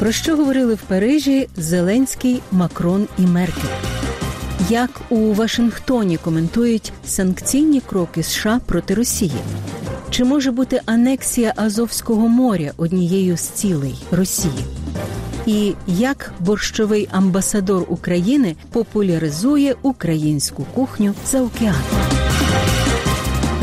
Про що говорили в Парижі Зеленський, Макрон і Меркель? Як у Вашингтоні коментують санкційні кроки США проти Росії? Чи може бути анексія Азовського моря однією з цілей Росії? І як борщовий амбасадор України популяризує українську кухню за океаном?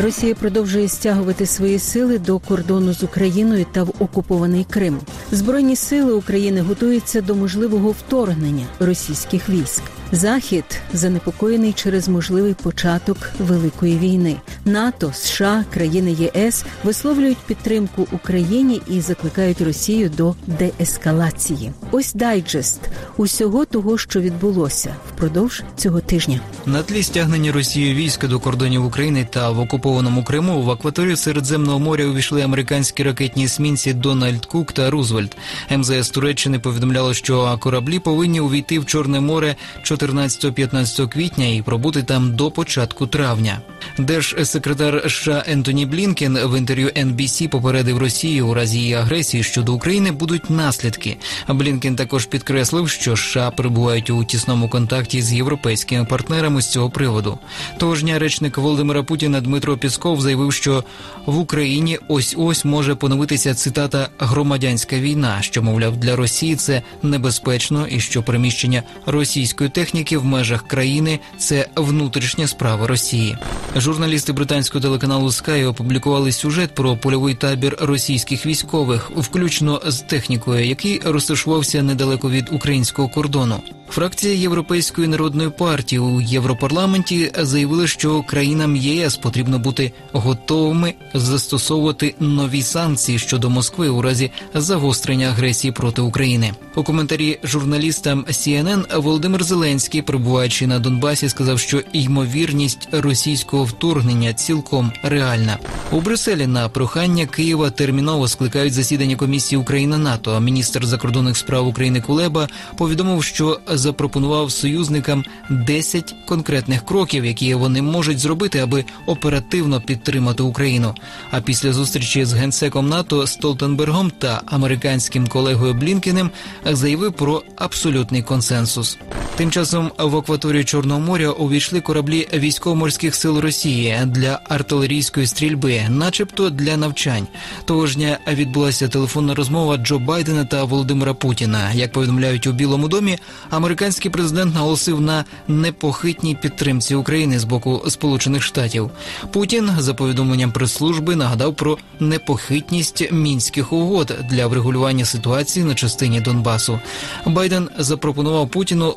Росія продовжує стягувати свої сили до кордону з Україною та в окупований Крим. Збройні сили України готуються до можливого вторгнення російських військ. Захід занепокоєний через можливий початок великої війни. НАТО, США, країни ЄС висловлюють підтримку Україні і закликають Росію до деескалації. Ось дайджест усього того, що відбулося впродовж цього тижня. На тлі стягнення Росією війська до кордонів України та в окупованому Криму в акваторію Середземного моря увійшли американські ракетні есмінці Дональд Кук та Рузвельт. МЗС Туреччини повідомляло, що кораблі повинні увійти в Чорне море 14-15 квітня і пробути там до початку травня. Держсекретар США Ентоні Блінкен в інтерв'ю NBC попередив Росію у разі її агресії щодо України будуть наслідки. Блінкен також підкреслив, що США перебувають у тісному контакті з європейськими партнерами з цього приводу. Того ж дня речник Володимира Путіна Дмитро Пісков заявив, що в Україні ось ось може поновитися цитата громадянська війна, що мовляв для Росії це небезпечно, і що переміщення російської техніки в межах країни це внутрішня справа Росії. Журналісти британського телеканалу Sky опублікували сюжет про польовий табір російських військових, включно з технікою, який розташувався недалеко від українського кордону. Фракція Європейської народної партії у Європарламенті заявила, що країнам ЄС потрібно бути готовими застосовувати нові санкції щодо Москви у разі загострення агресії проти України. У коментарі журналістам CNN Володимир Зеленський, перебуваючи на Донбасі, сказав, що ймовірність російського вторгнення цілком реальна. У Брюсселі на прохання Києва терміново скликають засідання комісії Україна НАТО. Міністр закордонних справ України Кулеба повідомив, що запропонував союзникам 10 конкретних кроків, які вони можуть зробити, аби оперативно підтримати Україну. А після зустрічі з генсеком НАТО Столтенбергом та американським колегою Блінкенем заявив про абсолютний консенсус. Тим часом в акваторію Чорного моря увійшли кораблі військово-морських сил Росії для артилерійської стрільби, начебто для навчань. Того ж дня відбулася телефонна розмова Джо Байдена та Володимира Путіна. Як повідомляють у Білому домі, американський президент наголосив на непохитній підтримці України з боку Сполучених Штатів. Путін за повідомленням прес-служби нагадав про непохитність мінських угод для врегулювання ситуації на частині Донбасу. Байден запропонував Путіну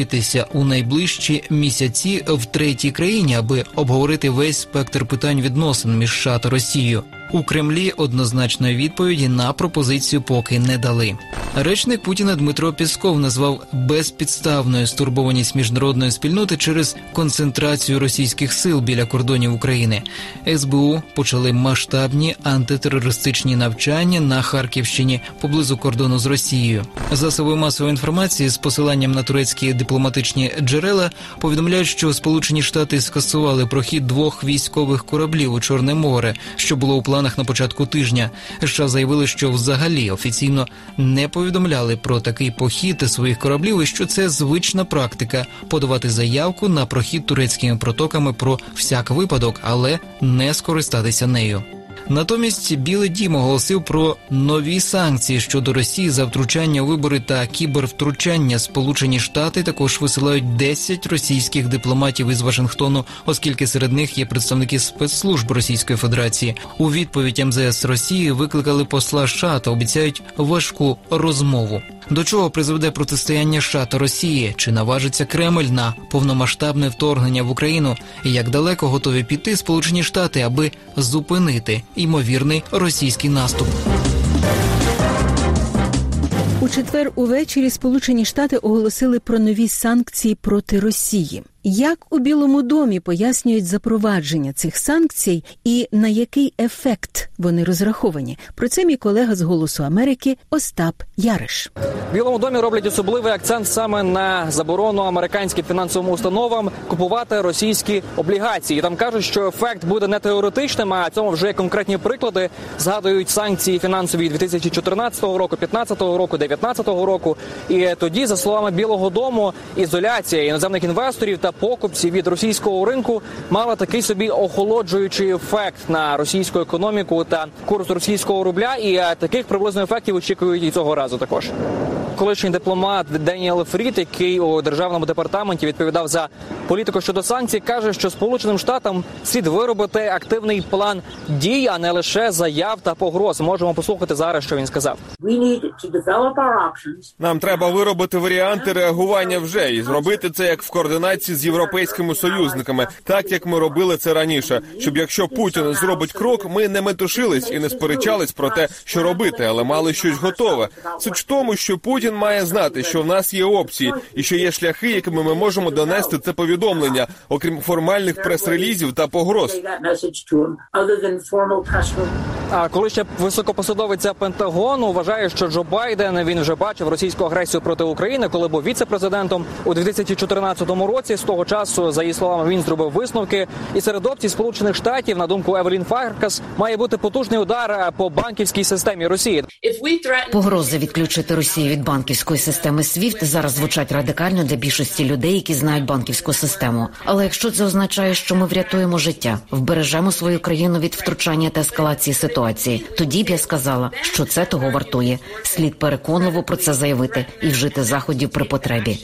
зустрітися у найближчі місяці в третій країні, аби обговорити весь спектр питань відносин між США та Росією. У Кремлі однозначної відповіді на пропозицію поки не дали. Речник Путіна Дмитро Пісков назвав безпідставною стурбованість міжнародної спільноти через концентрацію російських сил біля кордонів України. СБУ почали масштабні антитерористичні навчання на Харківщині поблизу кордону з Росією. Засоби масової інформації з посиланням на турецькі дипломатичні джерела повідомляють, що Сполучені Штати скасували прохід двох військових кораблів у Чорне море, що було у планах на початку тижня. США заявили, що взагалі офіційно не повідомляли про такий похід своїх кораблів, і що це звична практика подавати заявку на прохід турецькими протоками про всяк випадок, але не скористатися нею. Натомість Білий Дім оголосив про нові санкції щодо Росії за втручання у вибори та кібервтручання. Сполучені Штати також висилають 10 російських дипломатів із Вашингтону, оскільки серед них є представники спецслужб Російської Федерації. У відповідь МЗС Росії викликали посла США та обіцяють важку розмову. До чого призведе протистояння США та Росії? Чи наважиться Кремль на повномасштабне вторгнення в Україну? Як далеко готові піти Сполучені Штати, аби зупинити ймовірний російський наступ? У четвер увечері Сполучені Штати оголосили про нові санкції проти Росії. Як у Білому домі пояснюють запровадження цих санкцій і на який ефект вони розраховані? Про це мій колега з Голосу Америки Остап Яриш. В Білому домі роблять особливий акцент саме на заборону американським фінансовим установам купувати російські облігації. Там кажуть, що ефект буде не теоретичним, а цьому вже є конкретні приклади. Згадують санкції фінансові 2014 року, 2015 року, 2019 року. І тоді, за словами Білого Дому, ізоляція іноземних інвесторів та покупців від російського ринку мала такий собі охолоджуючий ефект на російську економіку та курс російського рубля. І е, таких приблизно ефектів очікують і цього разу також. Колишній дипломат Деніел Фрід, який у державному департаменті відповідав за політику щодо санкцій, каже, що Сполученим Штатам слід виробити активний план дій, а не лише заяв та погроз. Можемо послухати зараз, що він сказав. Нам треба виробити варіанти реагування вже і зробити це як в координації з європейськими союзниками, так як ми робили це раніше. Щоб якщо Путін зробить крок, ми не метушились і не сперечались про те, що робити, але мали щось готове. Суть в тому, що Путін має знати, що в нас є опції і що є шляхи, якими ми можемо донести це повідомлення, окрім формальних прес-релізів та погроз. А коли ще високопосадовиця Пентагону вважає, що Джо Байден він вже бачив російську агресію проти України, коли був віце-президентом у 2014 році. Того часу, за її словами, він зробив висновки. І серед опцій Сполучених Штатів, на думку Евелін Фаркас, має бути потужний удар по банківській системі Росії. Погрози відключити Росію від банківської системи SWIFT зараз звучать радикально для більшості людей, які знають банківську систему. Але якщо це означає, що ми врятуємо життя, вбережемо свою країну від втручання та ескалації ситуації, тоді б я сказала, що це того вартує. Слід переконливо про це заявити і вжити заходів при потребі.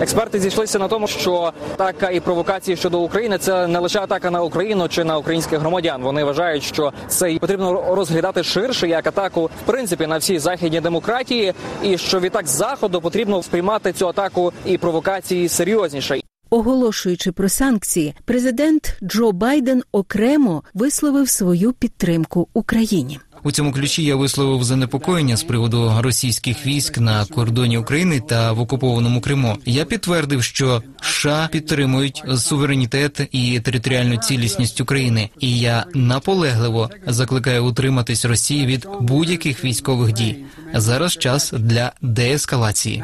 Експерти зійшлися на тому, що атака і провокації щодо України це не лише атака на Україну чи на українських громадян. Вони вважають, що це потрібно розглядати ширше як атаку в принципі на всі західні демократії, і що відтак заходу потрібно сприймати цю атаку і провокації серйозніше. Оголошуючи про санкції, президент Джо Байден окремо висловив свою підтримку Україні. У цьому ключі я висловив занепокоєння з приводу російських військ на кордоні України та в окупованому Криму. Я підтвердив, що США підтримують суверенітет і територіальну цілісність України, і я наполегливо закликаю утриматись Росії від будь-яких військових дій. Зараз час для деескалації.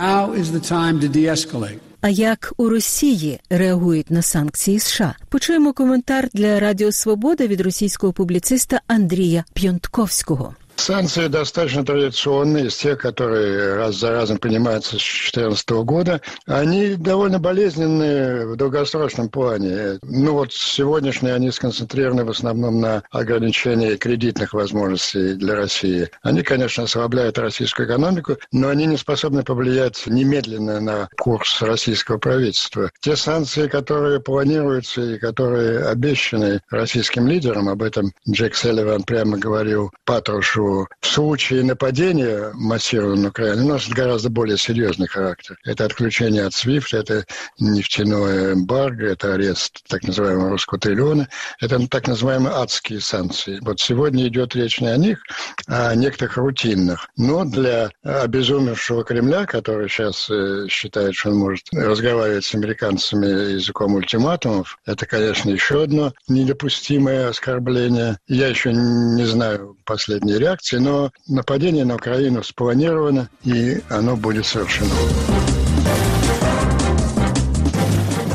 А як у Росії реагують на санкції США? Почуємо коментар для Радіо Свобода від російського публіциста Андрія П'янтковського. Санкции достаточно традиционные, из тех, которые раз за разом принимаются с 2014 года. Они довольно болезненные в долгосрочном плане. Ну вот сегодняшние они сконцентрированы в основном на ограничении кредитных возможностей для России. Они, конечно, ослабляют российскую экономику, но они не способны повлиять немедленно на курс российского правительства. Те санкции, которые планируются и которые обещаны российским лидерам, об этом Джек Селливан прямо говорил Патрушу в случае нападения массированного на Украину носит гораздо более серьезный характер. Это отключение от SWIFT, это нефтяное эмбарго, это арест так называемого русского триллиона, это так называемые адские санкции. Вот сегодня идет речь не о них, а о некоторых рутинных. Но для обезумевшего Кремля, который сейчас э, считает, что он может разговаривать с американцами языком ультиматумов, это, конечно, еще одно недопустимое оскорбление. Я еще не знаю последней реакции, реакции, но нападение на Украину спланировано, и оно будет совершено.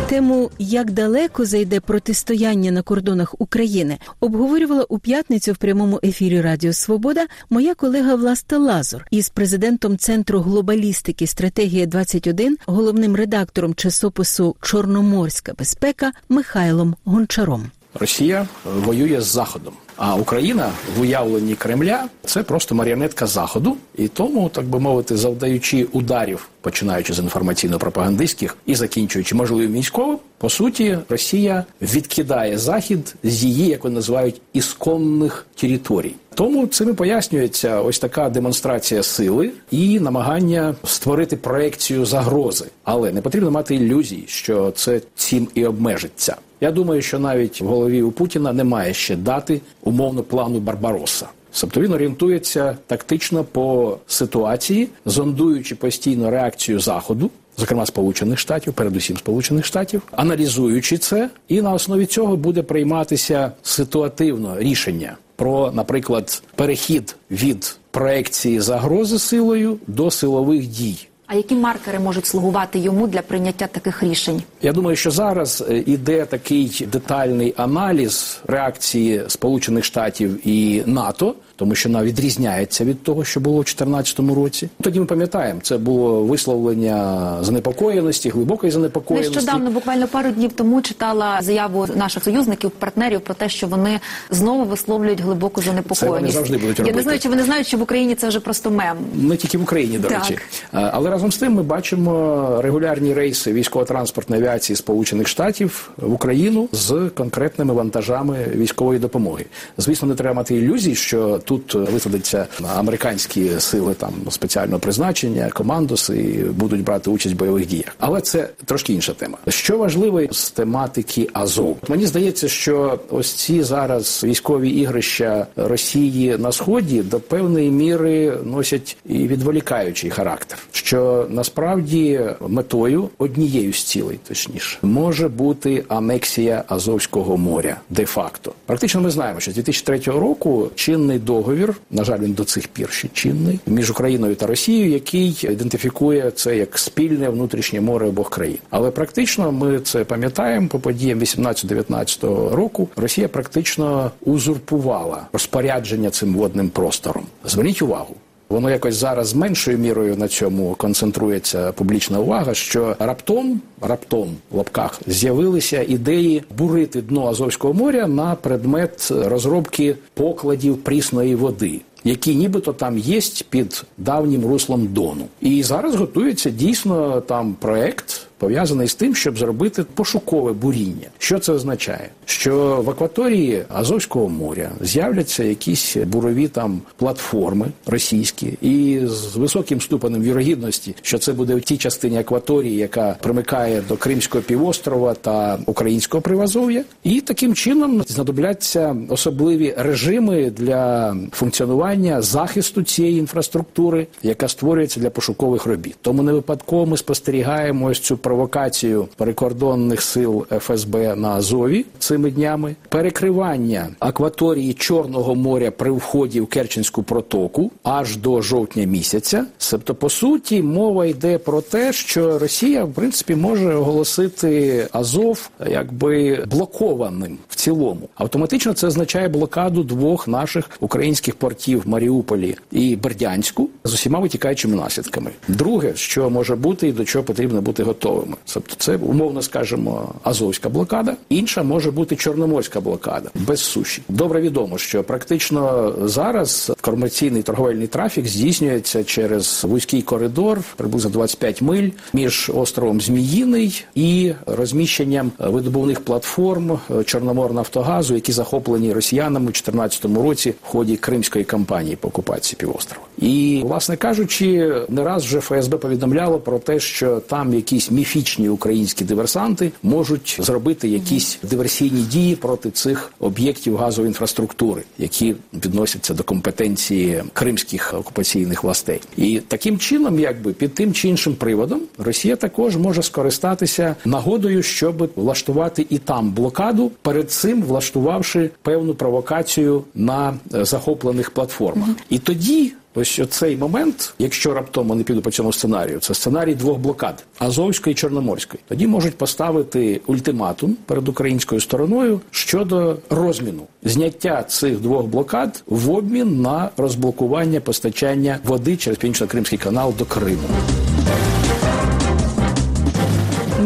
Тему як далеко зайде протистояння на кордонах України обговорювала у п'ятницю в прямому ефірі Радіо Свобода моя колега Власта Лазур із президентом центру глобалістики стратегія 21 головним редактором часопису Чорноморська безпека Михайлом Гончаром. Росія воює з Заходом. А Україна в уявленні Кремля це просто маріонетка Заходу, і тому, так би мовити, завдаючи ударів, починаючи з інформаційно-пропагандистських і закінчуючи можливим військовим, по суті, Росія відкидає Захід з її, як вони називають, ісконних територій. Тому цим пояснюється ось така демонстрація сили і намагання створити проекцію загрози, але не потрібно мати ілюзій, що це цим і обмежиться. Я думаю, що навіть в голові у Путіна немає ще дати умовно плану Барбароса. Тобто він орієнтується тактично по ситуації, зондуючи постійно реакцію заходу. Зокрема, сполучених штатів, передусім сполучених штатів, аналізуючи це, і на основі цього буде прийматися ситуативно рішення про, наприклад, перехід від проекції загрози силою до силових дій. А які маркери можуть слугувати йому для прийняття таких рішень? Я думаю, що зараз е, іде такий детальний аналіз реакції Сполучених Штатів і НАТО, тому що вона відрізняється від того, що було в 2014 році. Тоді ми пам'ятаємо, це було висловлення занепокоєності, глибокої занепокоєності. Нещодавно, буквально пару днів тому, читала заяву наших союзників, партнерів про те, що вони знову висловлюють глибоку занепокоєність. Це вони завжди будуть робити. Я не знаю, чи вони знають, що в Україні це вже просто мем. Не тільки в Україні, до Так. речі, але разом з тим ми бачимо регулярні рейси військово-транспортної авіації Сполучених Штатів в Україну з конкретними вантажами військової допомоги. Звісно, не треба мати ілюзій, що тут висадяться американські сили там спеціального призначення, командоси і будуть брати участь в бойових діях. Але це трошки інша тема. Що важливо з тематики Азов? Мені здається, що ось ці зараз військові ігрища Росії на сході до певної міри носять і відволікаючий характер, що насправді метою однією з цілей, точніше, може бути анексія Азовського моря де-факто. Практично ми знаємо, що з 2003 року чинний договір, на жаль, він до цих пір ще чинний між Україною та Росією, який ідентифікує це як спільне внутрішнє море обох країн. Але практично ми це пам'ятаємо по подіям 18-19 року. Росія практично узурпувала розпорядження цим водним простором. Зверніть увагу. Воно якось зараз меншою мірою на цьому концентрується публічна увага, що раптом, раптом в лапках з'явилися ідеї бурити дно Азовського моря на предмет розробки покладів прісної води. Які нібито там є під давнім руслом Дону, і зараз готується дійсно там проект пов'язаний з тим, щоб зробити пошукове буріння. Що це означає? Що в акваторії Азовського моря з'являться якісь бурові там платформи російські, і з високим ступенем вірогідності, що це буде в тій частині акваторії, яка примикає до Кримського півострова та українського привазов'я, і таким чином знадобляться особливі режими для функціонування захисту цієї інфраструктури, яка створюється для пошукових робіт. Тому не випадково ми спостерігаємо ось цю провокацію прикордонних сил ФСБ на Азові цими днями, перекривання акваторії Чорного моря при вході в Керченську протоку аж до жовтня місяця. Тобто, по суті, мова йде про те, що Росія в принципі може оголосити Азов якби блокованим в цілому. Автоматично це означає блокаду двох наших українських портів Маріуполі і Бердянську з усіма витікаючими наслідками. Друге, що може бути і до чого потрібно бути готовими, тобто це умовно скажемо Азовська блокада. Інша може бути Чорноморська блокада без суші. Добре відомо, що практично зараз комерційний торговельний трафік здійснюється через вузький коридор, приблизно 25 миль між островом Зміїний і розміщенням видобувних платформ Чорноморнафтогазу, які захоплені росіянами у 2014 році в ході кримської кампанії по окупації півострова. І, власне кажучи, не раз вже ФСБ повідомляло про те, що там якісь міфічні українські диверсанти можуть зробити якісь диверсійні дії проти цих об'єктів газової інфраструктури, які відносяться до компетенції кримських окупаційних властей. І таким чином, якби під тим чи іншим приводом, Росія також може скористатися нагодою, щоб влаштувати і там блокаду, перед цим влаштувавши певну провокацію на е, захоплених платформах. І тоді. Ось цей момент, якщо раптом вони підуть по цьому сценарію, це сценарій двох блокад Азовської і Чорноморської. Тоді можуть поставити ультиматум перед українською стороною щодо розміну зняття цих двох блокад в обмін на розблокування постачання води через північно-кримський канал до Криму.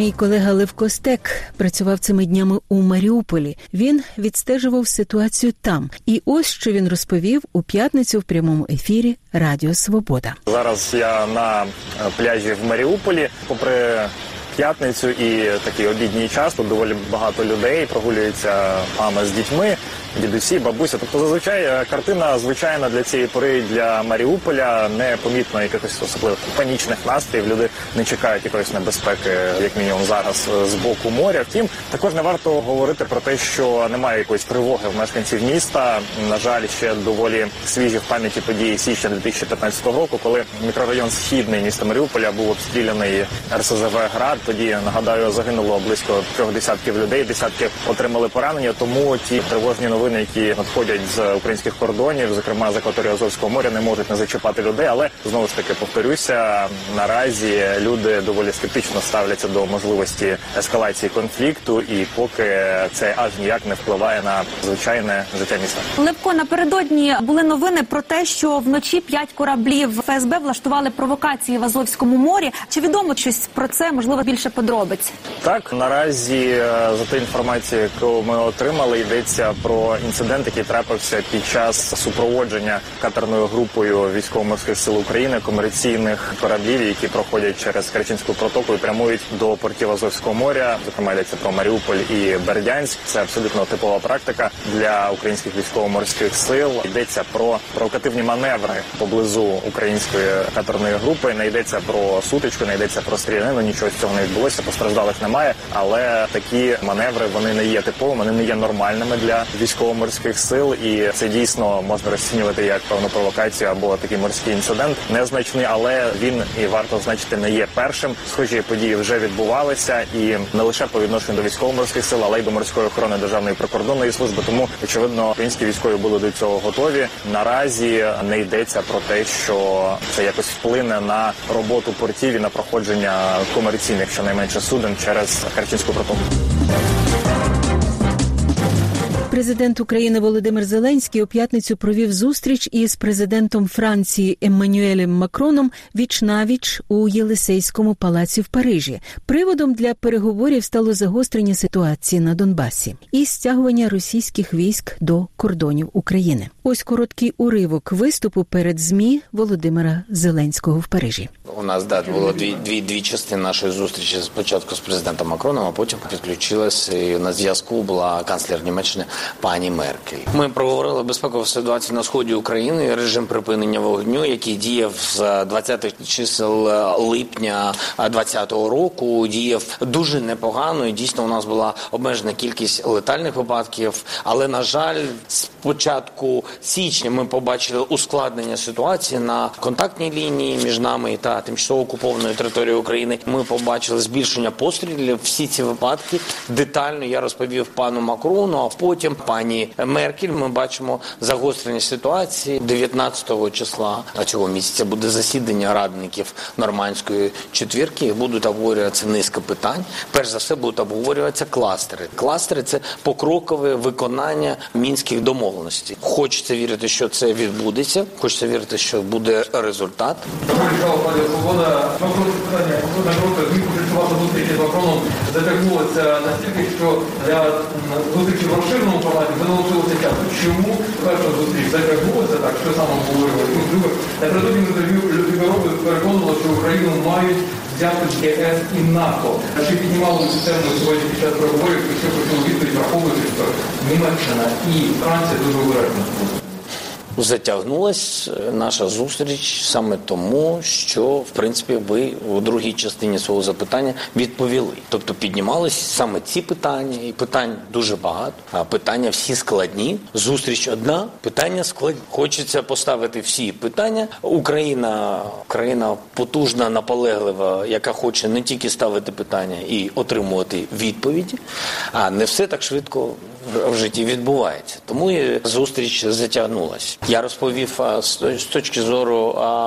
Мій колега Левко Стек працював цими днями у Маріуполі. Він відстежував ситуацію там. І ось що він розповів у п'ятницю в прямому ефірі Радіо Свобода. Зараз я на пляжі в Маріуполі, попри п'ятницю і такий обідній час. Тут доволі багато людей прогулюються мами з дітьми. дідусі, бабуся. Тобто, зазвичай е, картина звичайна для цієї пори для Маріуполя не помітно якихось особливих панічних настроїв. Люди не чекають якоїсь небезпеки, як мінімум зараз е, з боку моря. Втім, також не варто говорити про те, що немає якоїсь тривоги в мешканців міста. На жаль, ще доволі свіжі в пам'яті події січня 2015 року, коли мікрорайон східний міста Маріуполя був обстріляний РСЗВ Град. Тоді нагадаю, загинуло близько трьох десятків людей, десятки отримали поранення. Тому ті тривожні новини, які надходять з українських кордонів, зокрема з акваторії Азовського моря, не можуть не зачіпати людей. Але знову ж таки повторюся, наразі люди доволі скептично ставляться до можливості ескалації конфлікту, і поки це аж ніяк не впливає на звичайне життя міста. Левко напередодні були новини про те, що вночі п'ять кораблів ФСБ влаштували провокації в Азовському морі. Чи відомо щось про це? Можливо, більше подробиць? Так наразі е, за ту інформацію, яку ми отримали, йдеться про інцидент, який трапився під час супроводження катерною групою військово-морських сил України комерційних кораблів, які проходять через Керченську протоку і прямують до портів Азовського моря. Зокрема, йдеться про Маріуполь і Бердянськ. Це абсолютно типова практика для українських військово-морських сил. Йдеться про провокативні маневри поблизу української катерної групи. Не йдеться про сутичку, не йдеться про стрілянину. Нічого з цього не відбулося. Постраждалих немає, але такі маневри вони не є типовими, вони не є нормальними для військово-морських сил, і це дійсно можна розцінювати як певну провокацію або такий морський інцидент. Незначний, але він і варто значити не є першим. Схожі події вже відбувалися, і не лише по відношенню до військово-морських сил, але й до морської охорони державної прикордонної служби. Тому очевидно, українські військові були до цього готові. Наразі не йдеться про те, що це якось вплине на роботу портів і на проходження комерційних щонайменше суден через Харчинську протоку. Президент України Володимир Зеленський у п'ятницю провів зустріч із президентом Франції Еммануелем Макроном віч навіч у Єлисейському палаці в Парижі. Приводом для переговорів стало загострення ситуації на Донбасі і стягування російських військ до кордонів України. Ось короткий уривок виступу перед змі Володимира Зеленського в Парижі. У нас да було дві дві дві частини нашої зустрічі. Спочатку з президентом Макроном, а потім підключилась і на зв'язку була канцлер Німеччини пані Меркель. Ми проговорили безпекову ситуацію на сході України, режим припинення вогню, який діяв з 20-х чисел липня 2020 року. Діяв дуже непогано. і Дійсно, у нас була обмежена кількість летальних випадків. Але на жаль, з початку січня ми побачили ускладнення ситуації на контактній лінії між нами та тимчасово окупованою територією України. Ми побачили збільшення пострілів. Всі ці випадки детально я розповів пану Макрону. А потім пані Меркель. Ми бачимо загострення ситуації 19 числа цього місяця. Буде засідання радників нормандської четвірки. Будуть обговорюватися низка питань. Перш за все будуть обговорюватися кластери. Кластери це покрокове виконання мінських домовленостей. Хочеться вірити, що це відбудеться. Хочеться вірити, що буде результат. Свобода вопрос питання напроти зміг, що ваша зустріч з Макроном затягнулася настільки, що для зустрічі в розширеному форматі не лишилося часу. Чому перша зустріч затягнулася так? Що саме обговорювали? Напередодні інтерв'ю Любірови переконували, що Україну мають взяти ЄС і НАТО. Чи піднімали цю тему сьогодні під час переговорів, що почули відповідь, враховуючи, що Німеччина і Франція дуже будуть? Затягнулась наша зустріч саме тому, що в принципі ви у другій частині свого запитання відповіли. Тобто піднімались саме ці питання, і питань дуже багато. А питання всі складні. Зустріч одна, питання складні. Хочеться поставити всі питання. Україна, країна потужна, наполеглива, яка хоче не тільки ставити питання і отримувати відповіді, а не все так швидко в житті відбувається. Тому і зустріч затягнулася. Я розповів з точки зору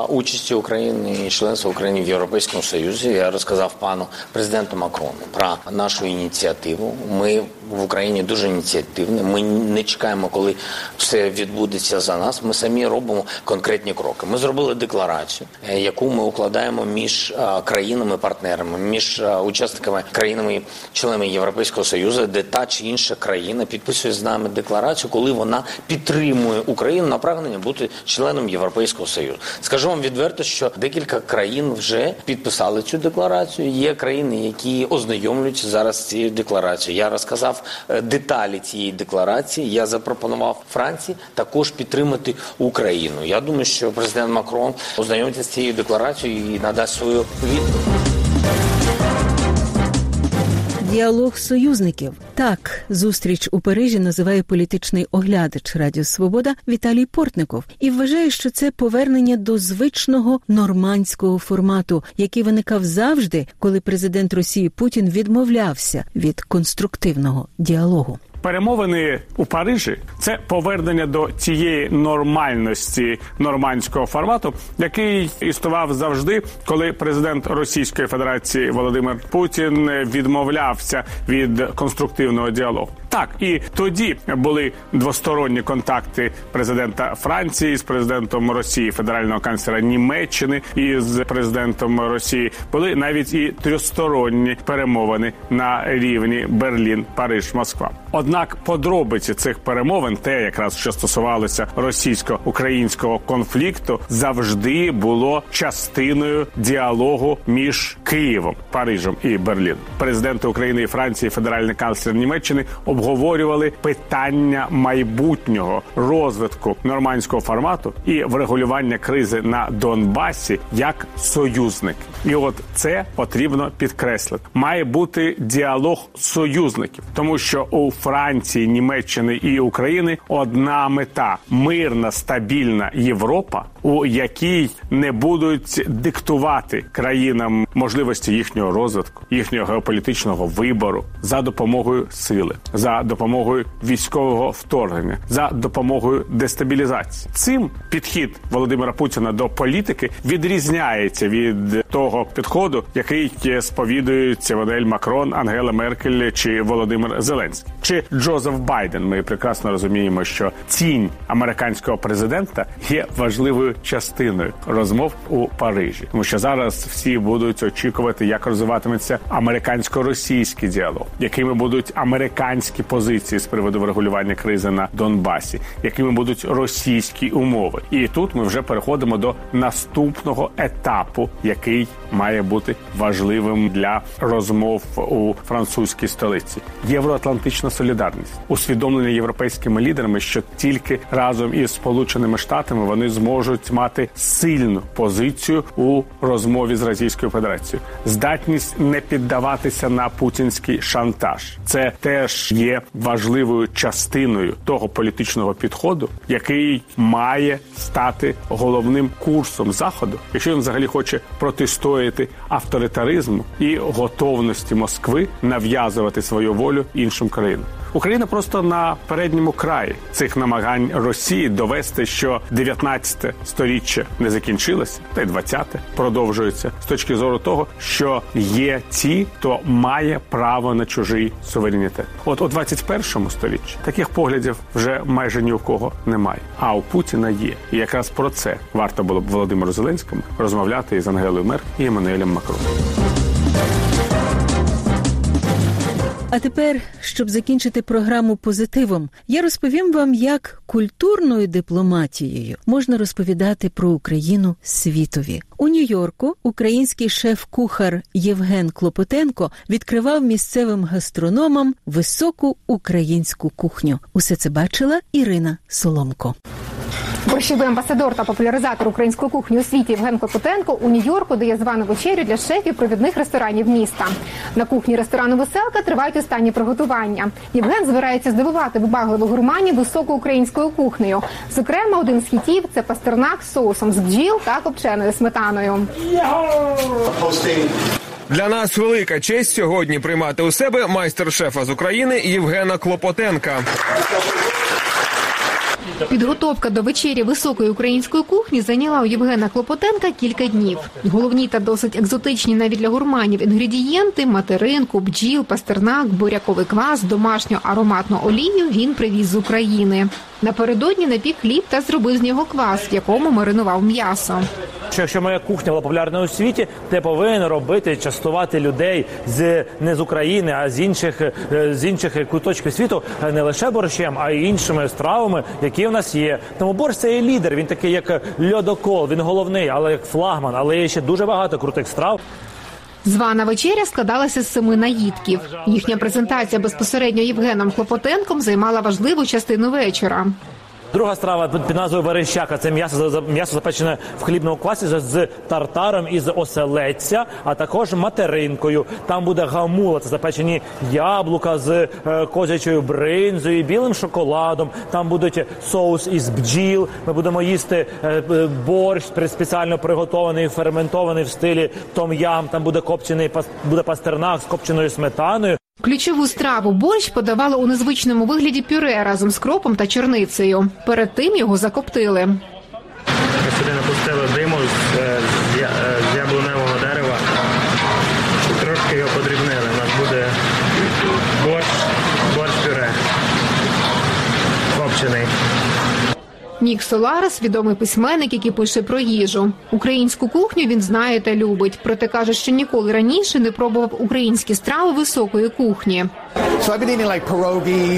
участі України і членства України в Європейському Союзі. Я розказав пану президенту Макрону про нашу ініціативу. Ми в Україні дуже ініціативні. Ми не чекаємо, коли все відбудеться за нас. Ми самі робимо конкретні кроки. Ми зробили декларацію, яку ми укладаємо між країнами-партнерами, між учасниками країнами-членами Європейського Союзу, де та чи інша країна підписує з нами декларацію, коли вона підтримує Україну на прагнення бути членом Європейського Союзу. Скажу вам відверто, що декілька країн вже підписали цю декларацію. Є країни, які ознайомлюються зараз з цією декларацією. Я розказав е, деталі цієї декларації. Я запропонував Франції також підтримати Україну. Я думаю, що президент Макрон ознайомиться з цією декларацією і надасть свою відповідь. Діалог союзників так зустріч у Парижі називає політичний оглядач Радіо Свобода Віталій Портников і вважає, що це повернення до звичного нормандського формату, який виникав завжди, коли президент Росії Путін відмовлявся від конструктивного діалогу. Перемовини у Парижі це повернення до цієї нормальності нормандського формату, який існував завжди, коли президент Російської Федерації Володимир Путін відмовлявся від конструктивного діалогу. Так і тоді були двосторонні контакти президента Франції з президентом Росії, федерального канцлера Німеччини і з президентом Росії. Були навіть і трьохсторонні перемовини на рівні Берлін, Париж, Москва. Однак подробиці цих перемовин, те, якраз що стосувалося російсько-українського конфлікту, завжди було частиною діалогу між Києвом, Парижем і Берліном. Президенти України і Франції, федеральний канцлер Німеччини обговорювали питання майбутнього розвитку нормандського формату і врегулювання кризи на Донбасі як союзник. І от це потрібно підкреслити. Має бути діалог союзників, тому що у Франції, Німеччини і України одна мета мирна стабільна Європа, у якій не будуть диктувати країнам можливості їхнього розвитку, їхнього геополітичного вибору за допомогою сили, за допомогою військового вторгнення, за допомогою дестабілізації. Цим підхід Володимира Путіна до політики відрізняється від того підходу, який сповідують Еммануель Макрон, Ангела Меркель чи Володимир Зеленський чи Джозеф Байден. Ми прекрасно розуміємо, що тінь американського президента є важливою частиною розмов у Парижі, тому що зараз всі будуть очікувати, як розвиватиметься американсько-російський діалог, якими будуть американські позиції з приводу врегулювання кризи на Донбасі, якими будуть російські умови. І тут ми вже переходимо до наступного етапу, який має бути важливим для розмов у французькій столиці. Євроатлантична солідарність, усвідомлення європейськими лідерами, що тільки разом із сполученими штатами вони зможуть мати сильну позицію у розмові з Російською Федерацією, здатність не піддаватися на путінський шантаж. Це теж є важливою частиною того політичного підходу, який має стати головним курсом заходу, якщо він взагалі хоче протистояти авторитаризму і готовності Москви нав'язувати свою волю іншим країнам. Україна просто на передньому краї цих намагань Росії довести, що 19 сторіччя не закінчилося, та й 20-те продовжується з точки зору того, що є ті, хто має право на чужий суверенітет. От у 21 столітті таких поглядів вже майже ні у кого немає. А у Путіна є. І якраз про це варто було б Володимиру Зеленському розмовляти із Ангелою Мер і Еммануелем Макроном. А тепер, щоб закінчити програму позитивом, я розповім вам, як культурною дипломатією можна розповідати про Україну світові. У Нью-Йорку український шеф-кухар Євген Клопотенко відкривав місцевим гастрономам високу українську кухню. Усе це бачила Ірина Соломко. Борщовий амбасадор та популяризатор української кухні у світі Євген Клопотенко у Нью-Йорку дає звану вечерю для шефів провідних ресторанів міста. На кухні ресторану Веселка тривають останні приготування. Євген збирається здивувати вибагливих гурманів високою українською кухнею. Зокрема, один з хітів це пастернак з соусом з бджіл та копченою сметаною. Для нас велика честь сьогодні приймати у себе майстер-шефа з України Євгена Клопотенка. Підготовка до вечері високої української кухні зайняла у Євгена Клопотенка кілька днів. Головні та досить екзотичні навіть для гурманів інгредієнти материнку, бджіл, пастернак, буряковий квас, домашню ароматну олію він привіз з України. Напередодні напік хліб та зробив з нього квас, в якому маринував м'ясо. Що якщо моя кухня була популярна у світі, ти повинен робити частувати людей з не з України, а з інших е, з інших куточків світу е, не лише борщем, а й іншими стравами, які в нас є. Тому борщ це є лідер. Він такий, як льодокол, він головний, але як флагман. Але є ще дуже багато крутих страв. Звана вечеря складалася з семи наїдків. Їхня презентація безпосередньо Євгеном Клопотенком займала важливу частину вечора. Друга страва під назвою Верещака це м'ясо м'ясо запечене в хлібному квасі з- тартаром із оселедця, а також материнкою. Там буде гамула, це запечені яблука з е, козячою бринзою, білим шоколадом. Там будуть соус із бджіл. Ми будемо їсти е, е, борщ спеціально приготований, ферментований в стилі том-ям. Там буде копчений буде пастернак з копченою сметаною. Ключову страву борщ подавали у незвичному вигляді пюре разом з кропом та черницею. Перед тим його закоптили. Сюди напустили диму з, е, з, я- е, з яблуневого дерева. І трошки його подрібнили. У нас буде борщ, борщ пюре. Копчений. Нік Соларес відомий письменник, який пише про їжу. Українську кухню він знає та любить. Проте каже, що ніколи раніше не пробував українські страви високої кухні.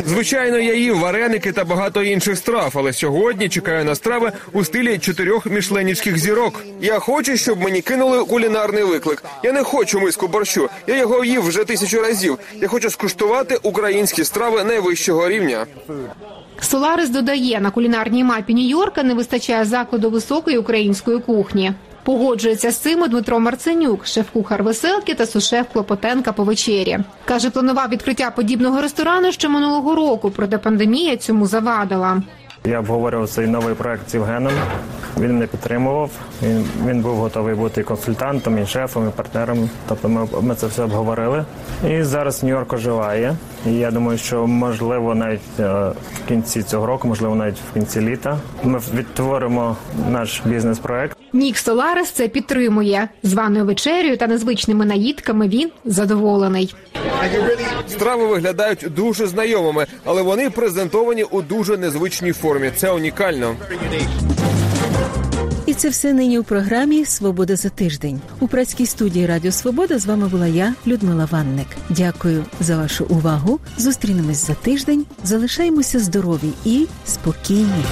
Звичайно, я їв вареники та багато інших страв, але сьогодні чекаю на страви у стилі чотирьох мішленівських зірок. Я хочу, щоб мені кинули кулінарний виклик. Я не хочу миску борщу. Я його їв вже тисячу разів. Я хочу скуштувати українські страви найвищого рівня. Соларес додає, на кулінарній мапі Нью-Йорка не вистачає закладу високої української кухні. Погоджується з цим Дмитро Марценюк, шеф-кухар веселки та сушеф Клопотенка по вечері. Каже, планував відкриття подібного ресторану ще минулого року, проте пандемія цьому завадила. Я обговорював цей новий проект з Євгеном. Він мене підтримував. Він, він був готовий бути і консультантом, і шефом, і партнером. Тобто ми, ми це все обговорили. І зараз Нью-Йорк оживає. І я думаю, що можливо навіть е, в кінці цього року, можливо, навіть в кінці літа, ми відтворимо наш бізнес-проект. Нік Соларес це підтримує. Званою вечерею та незвичними наїдками він задоволений. Страви виглядають дуже знайомими, але вони презентовані у дуже незвичній формі. Це унікально. І це все нині у програмі Свобода за тиждень. У працькій студії Радіо Свобода з вами була я, Людмила Ванник. Дякую за вашу увагу. Зустрінемось за тиждень. Залишаємося здорові і спокійні.